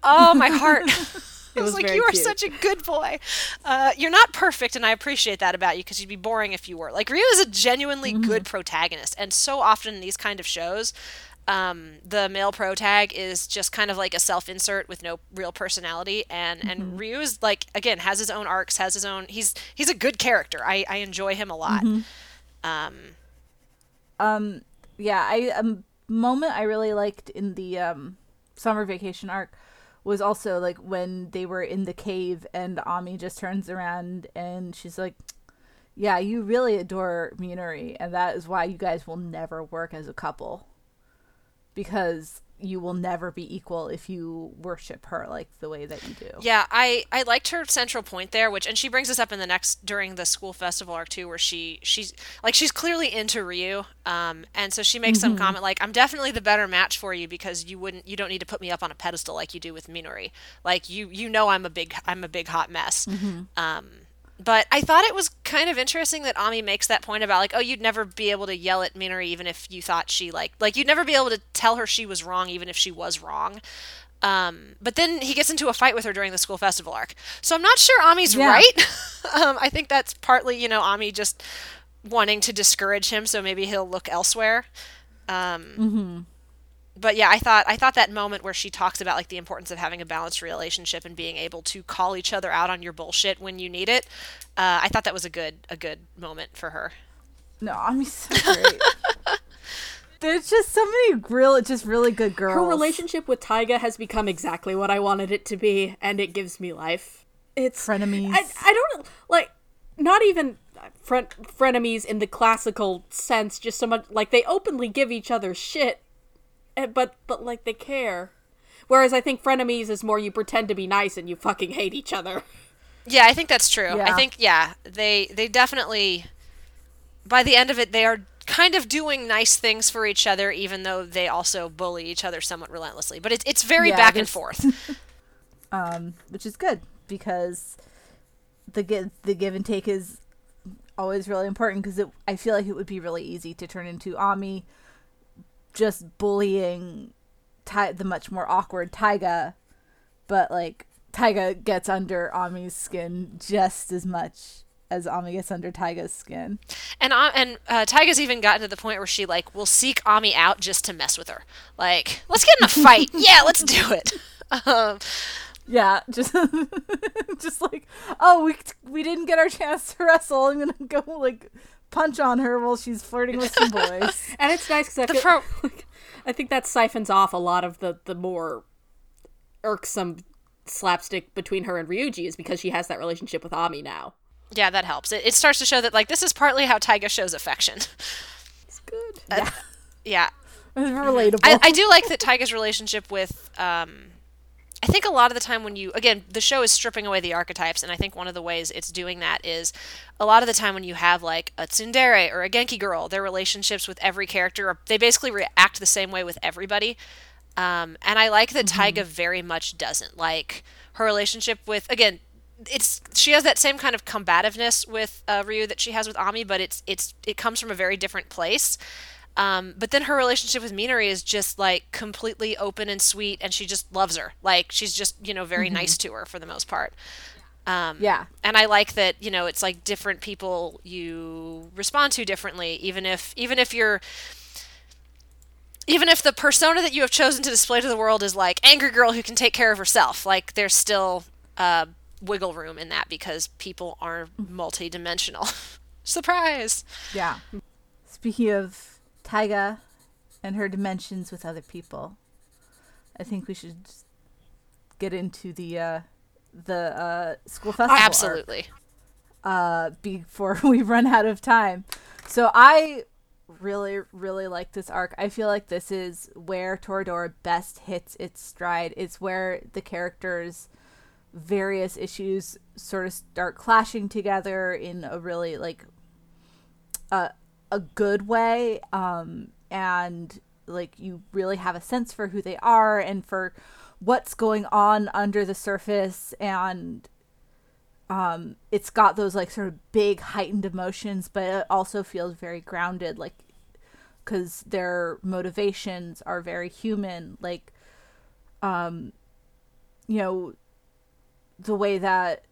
oh my heart I was, was like, you are cute. such a good boy. Uh, you're not perfect, and I appreciate that about you because you'd be boring if you were. Like Ryu is a genuinely Mm-hmm. good protagonist, and so often in these kind of shows, um, the male pro tag is just kind of like a self-insert with no real personality, and Mm-hmm. and Ryu is like again has his own arcs, has his own. He's he's a good character. I I enjoy him a lot. Mm-hmm. Um, um yeah i a moment i really liked in the um summer vacation arc was also like when they were in the cave and ami just turns around and she's like yeah you really adore minori and that is why you guys will never work as a couple. Because you will never be equal if you worship her like the way that you do Yeah, I I liked her central point there, which and she brings us up in the next during the school festival arc too, where she she's like she's clearly into Ryu, um, and so she makes some comment like, "I'm definitely the better match for you because you wouldn't you don't need to put me up on a pedestal like you do with Minori. Like you you know I'm a big I'm a big hot mess." Um, but I thought it was kind of interesting that Ami makes that point about like, oh, you'd never be able to yell at Minori even if you thought she like like you'd never be able to tell her she was wrong even if she was wrong. Um, but then he gets into a fight with her during the school festival arc. So I'm not sure Ami's Yeah. right. um, I think that's partly, you know, Ami just wanting to discourage him, so maybe he'll look elsewhere. Um, But yeah, I thought I thought that moment where she talks about like the importance of having a balanced relationship and being able to call each other out on your bullshit when you need it. Uh, I thought that was a good a good moment for her. no ami's so great there's just so many real just really good girls Her relationship with Taiga has become exactly what I wanted it to be, and it gives me life. It's frenemies I, I don't like not even fren- frenemies in the classical sense just so much like they openly give each other shit but but like they care Whereas I think frenemies is more you pretend to be nice and you fucking hate each other. Yeah, I think that's true. I think yeah, they they definitely by the end of it they are kind of doing nice things for each other even though they also bully each other somewhat relentlessly. But it's it's very Yeah, back and forth. um, which is good because the give the give and take is always really important because I feel like it would be really easy to turn into Ami just bullying Ty- the much more awkward Taiga, but like Taiga gets under Ami's skin just as much as Ami gets under Taiga's skin. And uh, and uh, Taiga's even gotten to the point where she like will seek Ami out just to mess with her. Like, let's get in a fight. yeah, let's do it. Um, Yeah, just just like oh we we didn't get our chance to wrestle. I'm gonna go like punch on her while she's flirting with some boys. And it's nice because I feel pro- I think that siphons off a lot of the the more irksome slapstick between her and Ryuji is because she has that relationship with Ami now. yeah, that helps. It, it starts to show that like this is partly how Taiga shows affection. It's good. Yeah, yeah, it's relatable. I, I do like that Taiga's relationship with um I think a lot of the time when you again the show is stripping away the archetypes and I think one of the ways it's doing that is a lot of the time when you have like a tsundere or a genki girl their relationships with every character are, they basically react the same way with everybody. Um, and I like that Taiga very much doesn't. Like her relationship with again it's she has that same kind of combativeness with uh, Ryu that she has with Ami but it's it's it comes from a very different place um, but then her relationship with Minori is just like completely open and sweet, and she just loves her. Like she's just you know very nice to her for the most part. Um, yeah, and I like that you know it's like different people you respond to differently, even if even if you're even if the persona that you have chosen to display to the world is like angry girl who can take care of herself, like there's still uh, wiggle room in that because people are multi-dimensional. Surprise! yeah. Speaking of Taiga and her dimensions with other people, I think we should get into the uh, the uh, school festival. arc. Absolutely. uh, before we run out of time. So I really, really like this arc. I feel like this is where Toradora best hits its stride. It's where the characters' various issues sort of start clashing together in a really like a a good way. Um, and like you really have a sense for who they are and for what's going on under the surface and um it's got those like sort of big heightened emotions but it also feels very grounded like because their motivations are very human like um you know the way that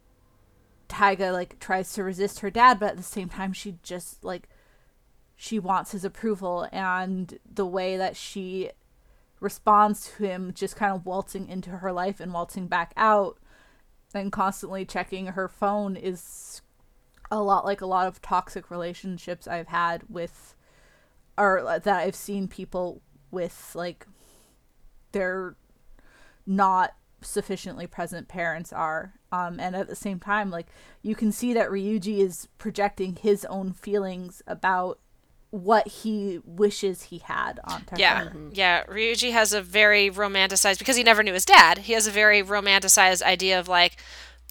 Taiga like tries to resist her dad but at the same time she just like she wants his approval and the way that she responds to him just kind of waltzing into her life and waltzing back out and constantly checking her phone is a lot like a lot of toxic relationships I've had with or that I've seen people with like their not sufficiently present parents are. Um and at the same time like you can see that Ryuji is projecting his own feelings about what he wishes he had on onto Yeah, her. yeah. Ryuji has a very romanticized because he never knew his dad. He has a very romanticized idea of like,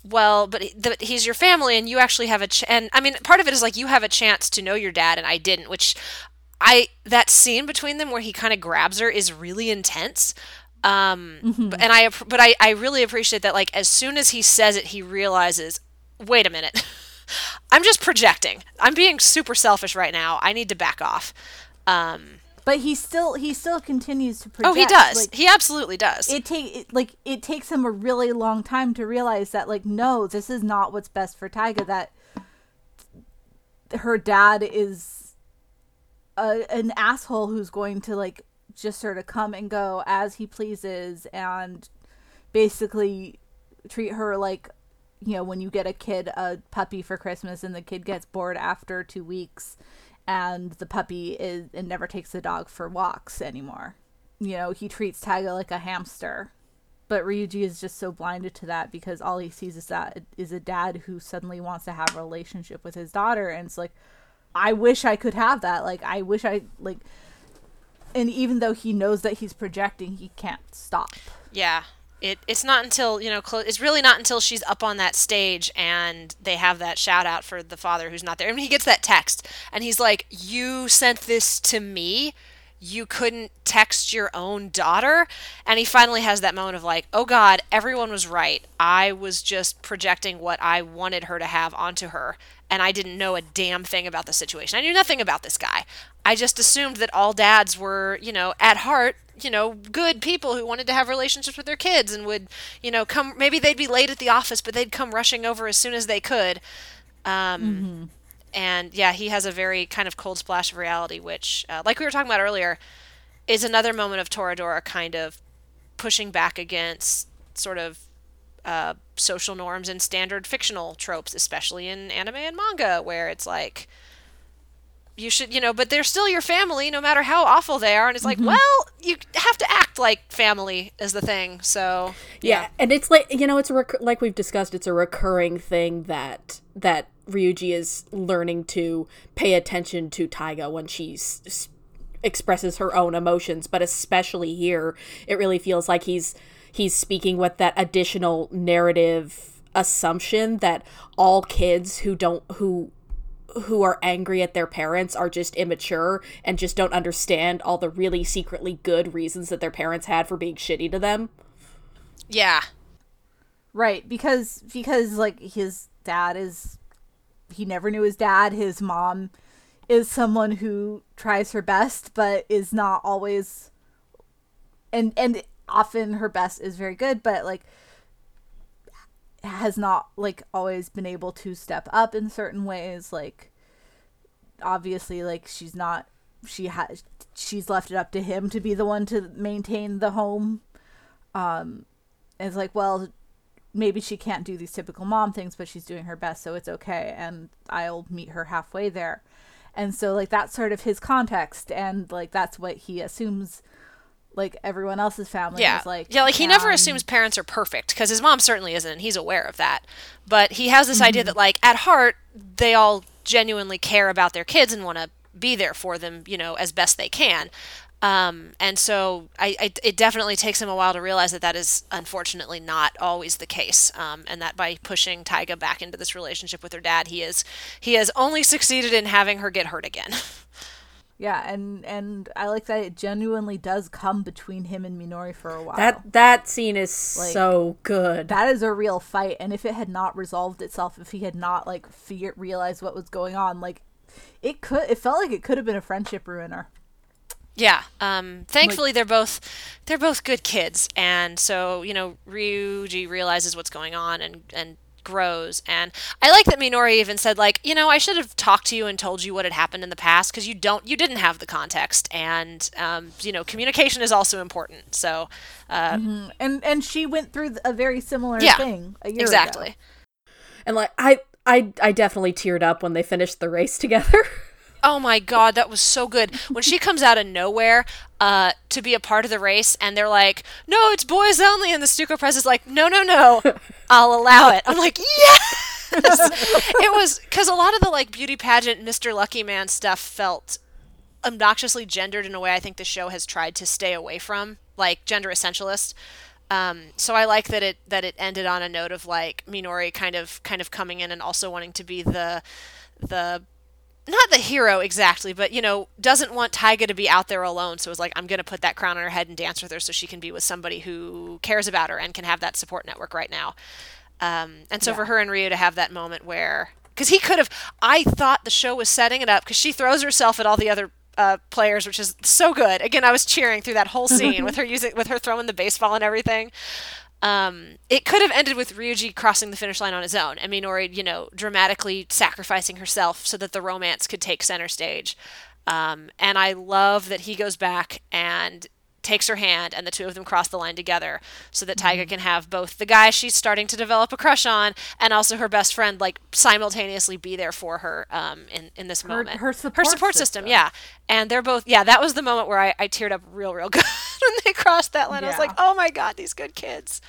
well, but he- but he's your family, and you actually have a ch- and I mean, part of it is like you have a chance to know your dad, and I didn't. Which I that scene between them where he kind of grabs her is really intense. Um, but, and I but I I really appreciate that. Like as soon as he says it, he realizes, wait a minute. I'm just projecting. I'm being super selfish right now. I need to back off. Um, But he still he still continues to project. Oh, he does. Like, he absolutely does. it take it, like it takes him a really long time to realize that like no this is not what's best for Taiga that her dad is a, an asshole who's going to like just sort of come and go as he pleases and basically treat her like you know when you get a kid a puppy for christmas and the kid gets bored after 2 weeks and the puppy is and never takes the dog for walks anymore you know, he treats Taiga like a hamster. But Ryuji is just so blinded to that because all he sees is that is a dad who suddenly wants to have a relationship with his daughter and it's like I wish I could have that. Like I wish I like and even though he knows that he's projecting, he can't stop. Yeah. It, it's not until you know clo- it's really not until she's up on that stage and they have that shout out for the father who's not there. Mean, he gets that text and he's like, "You sent this to me. You couldn't text your own daughter." And he finally has that moment of like, "Oh God, everyone was right. I was just projecting what I wanted her to have onto her, and I didn't know a damn thing about the situation. I knew nothing about this guy. I just assumed that all dads were, you know, at heart, you know, good people who wanted to have relationships with their kids and would, you know, come. Maybe they'd be late at the office, but they'd come rushing over as soon as they could. Um, And yeah, he has a very kind of cold splash of reality, which, uh, like we were talking about earlier, is another moment of Toradora kind of pushing back against sort of uh, social norms and standard fictional tropes, especially in anime and manga, where it's like you should, you know, but they're still your family no matter how awful they are. And it's like, mm-hmm. well, you have to act like family is the thing. So Yeah. and it's like you know, it's a rec- like we've discussed. It's a recurring thing that that Ryuji is learning to pay attention to Taiga when she s- s- expresses her own emotions, but especially here, it really feels like he's he's speaking with that additional narrative assumption that all kids who don't who who are angry at their parents are just immature and just don't understand all the really secretly good reasons that their parents had for being shitty to them. yeah, Right, because because like his dad is he never knew his dad. His mom is someone who tries her best but is not always and and often her best is very good, but like has not like always been able to step up in certain ways like obviously like she's not she has she's left it up to him to be the one to maintain the home. Um it's like well maybe she can't do these typical mom things but she's doing her best so it's okay and i'll meet her halfway there. And so like that's sort of his context and like that's what he assumes like everyone else's family yeah, is like yeah. Like he never assumes parents are perfect because his mom certainly isn't. and He's aware of that, but he has this Mm-hmm. idea that like at heart they all genuinely care about their kids and want to be there for them, you know, as best they can. Um, and so I, I, it definitely takes him a while to realize that that is unfortunately not always the case. Um, and that by pushing Taiga back into this relationship with her dad, he is he has only succeeded in having her get hurt again. yeah and and i like that it genuinely does come between him and minori for a while That that scene is Like, so good. that is a real fight and if it had not resolved itself if he had not like figure realized what was going on like it could it felt like it could have been a friendship ruiner Yeah. Um, thankfully, they're both they're both good kids, and so you know Ryuji realizes what's going on and and grows. And I like that Minori even said like, you know, I should have talked to you and told you what had happened in the past because you don't you didn't have the context, and um, you know, communication is also important. So uh, and and she went through a very similar Yeah, thing a year exactly. ago. and like I I I definitely teared up when they finished the race together. Oh my god, that was so good. When she comes out of nowhere uh, to be a part of the race, and they're like, "No, it's boys only," and the Stuco Press is like, "No, no, no, I'll allow it." I'm like, "Yes!" it was because a lot of the like beauty pageant, Mr. Lucky Man stuff felt obnoxiously gendered in a way I think the show has tried to stay away from, like gender essentialist. Um, so I like that it that it ended on a note of like Minori kind of kind of coming in and also wanting to be the the not the hero exactly, but you know, doesn't want Taiga to be out there alone. So it's like, I'm going to put that crown on her head and dance with her so she can be with somebody who cares about her and can have that support network right now. Um, and so for her and Ryu to have that moment where, because he could have, I thought the show was setting it up because she throws herself at all the other uh, players, which is so good. Again, I was cheering through that whole scene with her using, with her throwing the baseball and everything. Um, it could have ended with Ryuji crossing the finish line on his own, and Minori, you know, dramatically sacrificing herself so that the romance could take center stage. Um, and I love that he goes back and takes her hand, and the two of them cross the line together, so that Taiga can have both the guy she's starting to develop a crush on, and also her best friend, like simultaneously be there for her um, in in this moment. her support system, system. yeah. And they're both, yeah. That was the moment where I, I teared up real, real good when they crossed that line. I was like, oh my god, these good kids.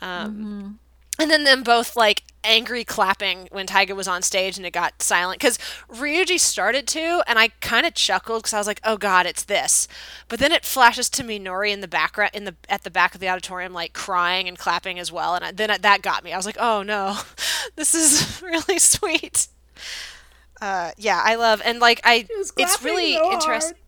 Um, and then them both like angry clapping when Taiga was on stage and it got silent. Because Ryuji started to and I kind of chuckled because I was like oh god it's this. But then it flashes to Minori in the background in the at the back of the auditorium like crying and clapping as well. And I, then that got me. I was like oh no this is really sweet. Uh, yeah I love and like I it's really so interesting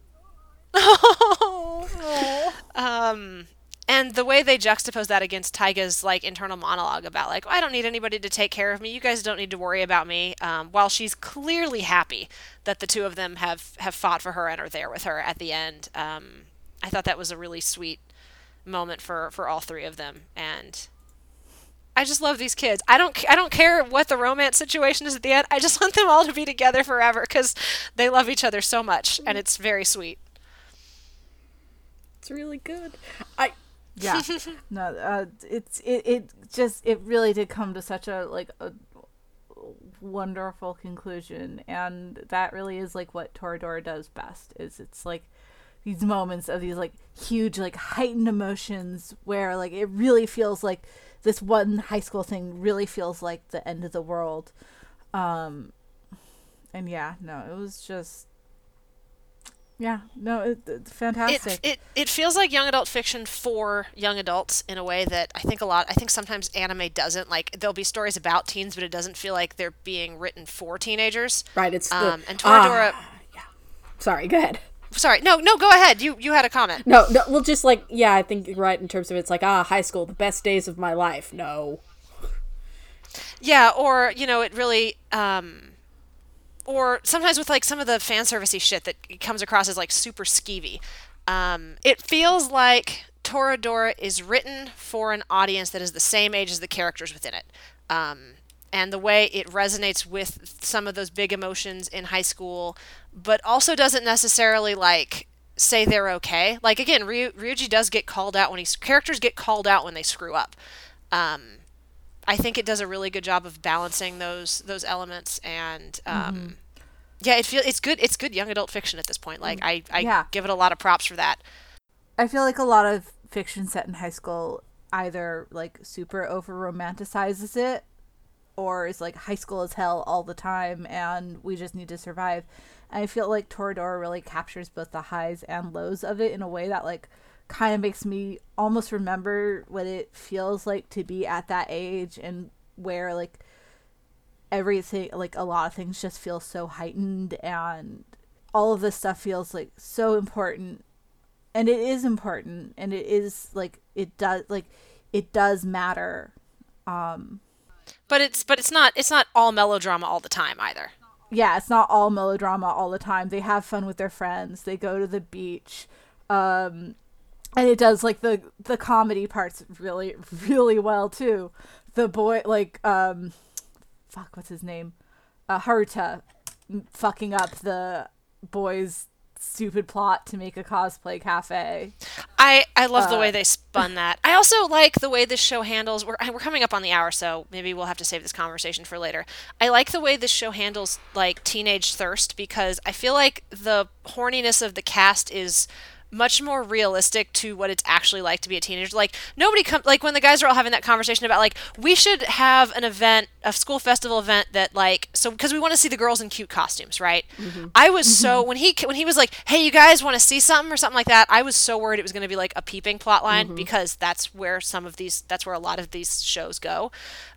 um and the way they juxtapose that against Taiga's like internal monologue about like I don't need anybody to take care of me. You guys don't need to worry about me. Um, while she's clearly happy that the two of them have have fought for her and are there with her at the end. Um, I thought that was a really sweet moment for for all three of them and. I just love these kids. I don't I don't care what the romance situation is at the end. I just want them all to be together forever because they love each other so much and it's very sweet. It's really good. I yeah. No uh, it's it, it just it really did come to such a like a wonderful conclusion. And that really is like what toradora does best is it's like these moments of these like huge like heightened emotions where like it really feels like this one high school thing really feels like the end of the world. Um and yeah no it was just yeah, no, it, it's fantastic. It, it it feels like young adult fiction for young adults in a way that I think a lot. I think sometimes anime doesn't. Like there'll be stories about teens, but it doesn't feel like they're being written for teenagers. Right. It's um, the, and Toradora. Uh, yeah. Sorry. Go ahead. Sorry. No. No. Go ahead. You you had a comment. No. No. Well, just like yeah, I think right in terms of it's like ah, high school, the best days of my life. No. Yeah, or you know, it really. um or sometimes with like some of the fan servicey shit that comes across as like super skeevy. Um, it feels like Toradora is written for an audience that is the same age as the characters within it. Um, and the way it resonates with some of those big emotions in high school, but also doesn't necessarily like say they're okay. Like again, Ryu, Ryuji does get called out when he's characters get called out when they screw up. Um, I think it does a really good job of balancing those those elements and um, mm-hmm. yeah, it feel it's good. It's good young adult fiction at this point. Like I I yeah. give it a lot of props for that. I feel like a lot of fiction set in high school either like super over romanticizes it or is like high school is hell all the time and we just need to survive. And I feel like Toradora really captures both the highs and lows of it in a way that like kind of makes me almost remember what it feels like to be at that age and where like everything like a lot of things just feel so heightened and all of this stuff feels like so important. And it is important and it is like it does like it does matter. Um but it's but it's not it's not all melodrama all the time either. Yeah it's not all melodrama all the time. They have fun with their friends. They go to the beach. Um and it does like the the comedy parts really really well too the boy like um fuck what's his name uh haruta fucking up the boys stupid plot to make a cosplay cafe. I I love uh, the way uh, they spun that. I also like the way this show handles. We're we're coming up on the hour, so maybe we'll have to save this conversation for later. I like the way this show handles like teenage thirst because I feel like the horniness of the cast is much more realistic to what it's actually like to be a teenager. Like nobody come like when the guys are all having that conversation about like we should have an event, a school festival event that like so because we want to see the girls in cute costumes, right? Mm-hmm. I was mm-hmm. so when he when he was like, "Hey, you guys want to see something or something like that?" I was so worried it was going to be like a peeping plot line mm-hmm. because that's where some of these that's where a lot of these shows go.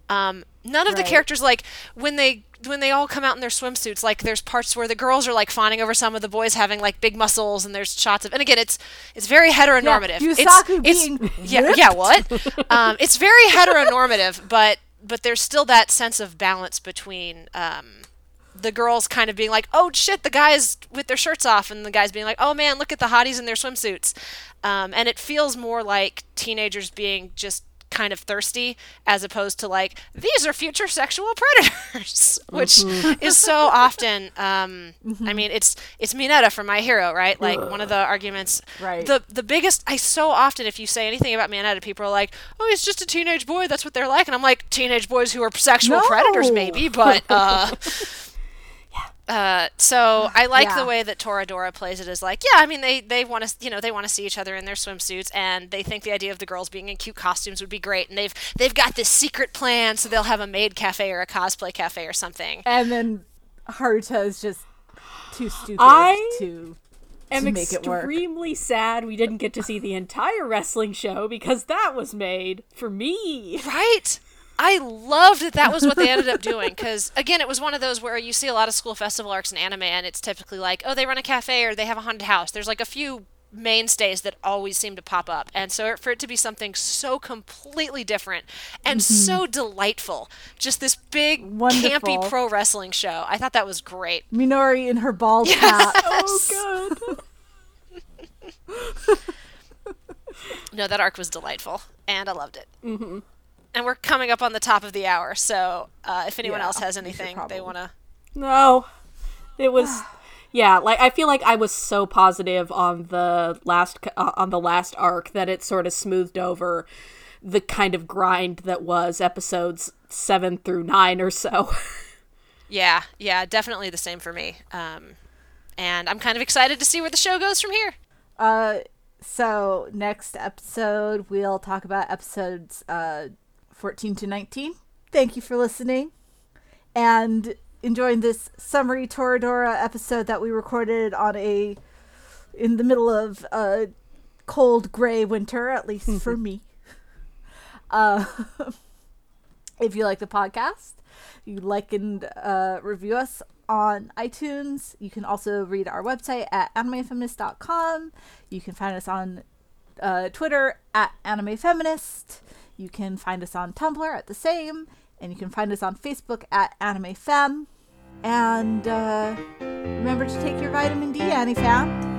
Um, none of right. the characters like when they when they all come out in their swimsuits like there's parts where the girls are like fawning over some of the boys having like big muscles and there's shots of and again it's it's very heteronormative. Yeah, Yusaku it's, being it's yeah yeah what? um, it's very heteronormative but but there's still that sense of balance between um, the girls kind of being like oh shit the guys with their shirts off and the guys being like oh man look at the hotties in their swimsuits. Um, and it feels more like teenagers being just kind of thirsty as opposed to like these are future sexual predators which mm-hmm. is so often um, mm-hmm. i mean it's it's Mineta from my hero right like Ugh. one of the arguments right the the biggest i so often if you say anything about Mineta people are like oh he's just a teenage boy that's what they're like and i'm like teenage boys who are sexual no. predators maybe but uh Uh, so I like Yeah. the way that Toradora plays it as like, yeah, I mean they they want to you know they want to see each other in their swimsuits and they think the idea of the girls being in cute costumes would be great and they've they've got this secret plan so they'll have a maid cafe or a cosplay cafe or something. And then Haruta is just too stupid I to am to make it work. extremely sad we didn't get to see the entire wrestling show because that was made for me. Right? I loved that that was what they ended up doing because again, it was one of those where you see a lot of school festival arcs in anime, and it's typically like, oh, they run a cafe or they have a haunted house. There's like a few mainstays that always seem to pop up, and so for it to be something so completely different and so delightful, just this big Wonderful. campy pro wrestling show, I thought that was great. Minori in her ball cap. Oh god. No, that arc was delightful, and I loved it. Mm-hmm. And we're coming up on the top of the hour, so uh, if anyone Yeah, else has anything they want to. No. It was yeah, like I feel like I was so positive on the last uh, on the last arc that it sort of smoothed over the kind of grind that was episodes 7 through 9 or so. Yeah, yeah, definitely the same for me. Um, and I'm kind of excited to see where the show goes from here. Uh, so next episode we'll talk about episodes uh 14 to 19. Thank you for listening and enjoying this summary Toradora episode that we recorded on a in the middle of a cold gray winter, at least for me. Uh, if you like the podcast, you like and uh, review us on iTunes. You can also read our website at animefeminist.com. You can find us on uh, Twitter at animefeminist. You can find us on Tumblr at the same, and you can find us on Facebook at Anime Fem. And uh, remember to take your vitamin D, AniFem.